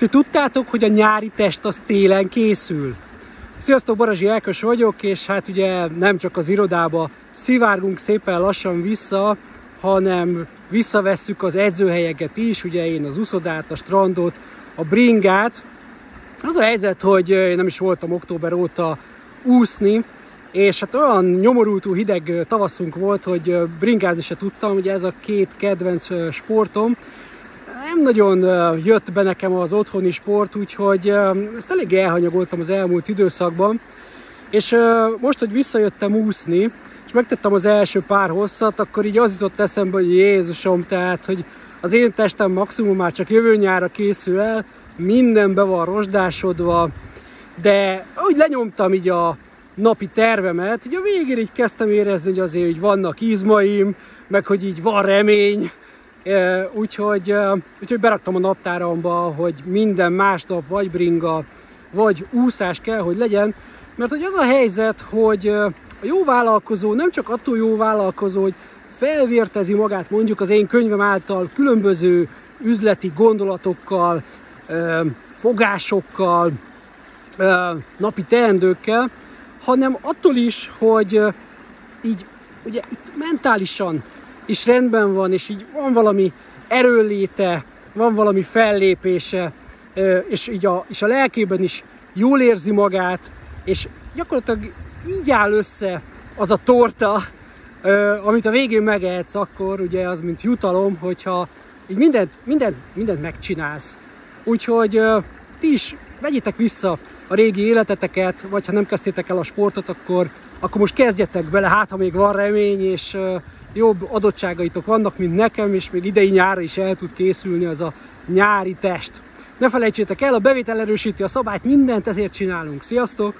Ti tudtátok, hogy a nyári test az télen készül? Sziasztok, Barazsi Elkös vagyok, és hát ugye nem csak az irodába szivárgunk szépen lassan vissza, hanem visszavesszük az edzőhelyeket is, ugye én az uszodát, a strandot, a bringát. Az a helyzet, hogy én nem is voltam október óta úszni, és hát olyan nyomorultú hideg tavaszunk volt, hogy bringázni se tudtam, ugye ez a két kedvenc sportom, nagyon jött be nekem az otthoni sport, úgyhogy ezt elég elhanyagoltam az elmúlt időszakban. És most, hogy visszajöttem úszni, és megtettem az első pár hosszat, akkor így az jutott eszembe, hogy Jézusom, tehát, hogy az én testem maximum már csak jövő nyára készül el, minden be van rozsdásodva, de úgy lenyomtam így a napi tervemet, így a végén így kezdtem érezni, hogy azért hogy vannak izmaim, meg hogy így van remény, Úgyhogy, úgyhogy beraktam a naptáramba, hogy minden másnap vagy bringa, vagy úszás kell, hogy legyen, mert hogy az a helyzet, hogy a jó vállalkozó nem csak attól jó vállalkozó, hogy felvértezi magát mondjuk az én könyvem által különböző üzleti gondolatokkal, fogásokkal, napi teendőkkel, hanem attól is, hogy így ugye itt mentálisan is rendben van, és így van valami erőléte, van valami fellépése, és így a, és a lelkében is jól érzi magát, és gyakorlatilag így áll össze az a torta, amit a végén megehetsz, akkor ugye az, mint jutalom, hogyha így mindent, mindent, mindent megcsinálsz. Úgyhogy ti is vegyétek vissza a régi életeteket, vagy ha nem kezdtétek el a sportot, akkor, akkor most kezdjetek bele, hát ha még van remény, és jobb adottságaitok vannak, mint nekem, és még idei nyára is el tud készülni az a nyári test. Ne felejtsétek el, a bevétel erősíti a szabályt, mindent ezért csinálunk. Sziasztok!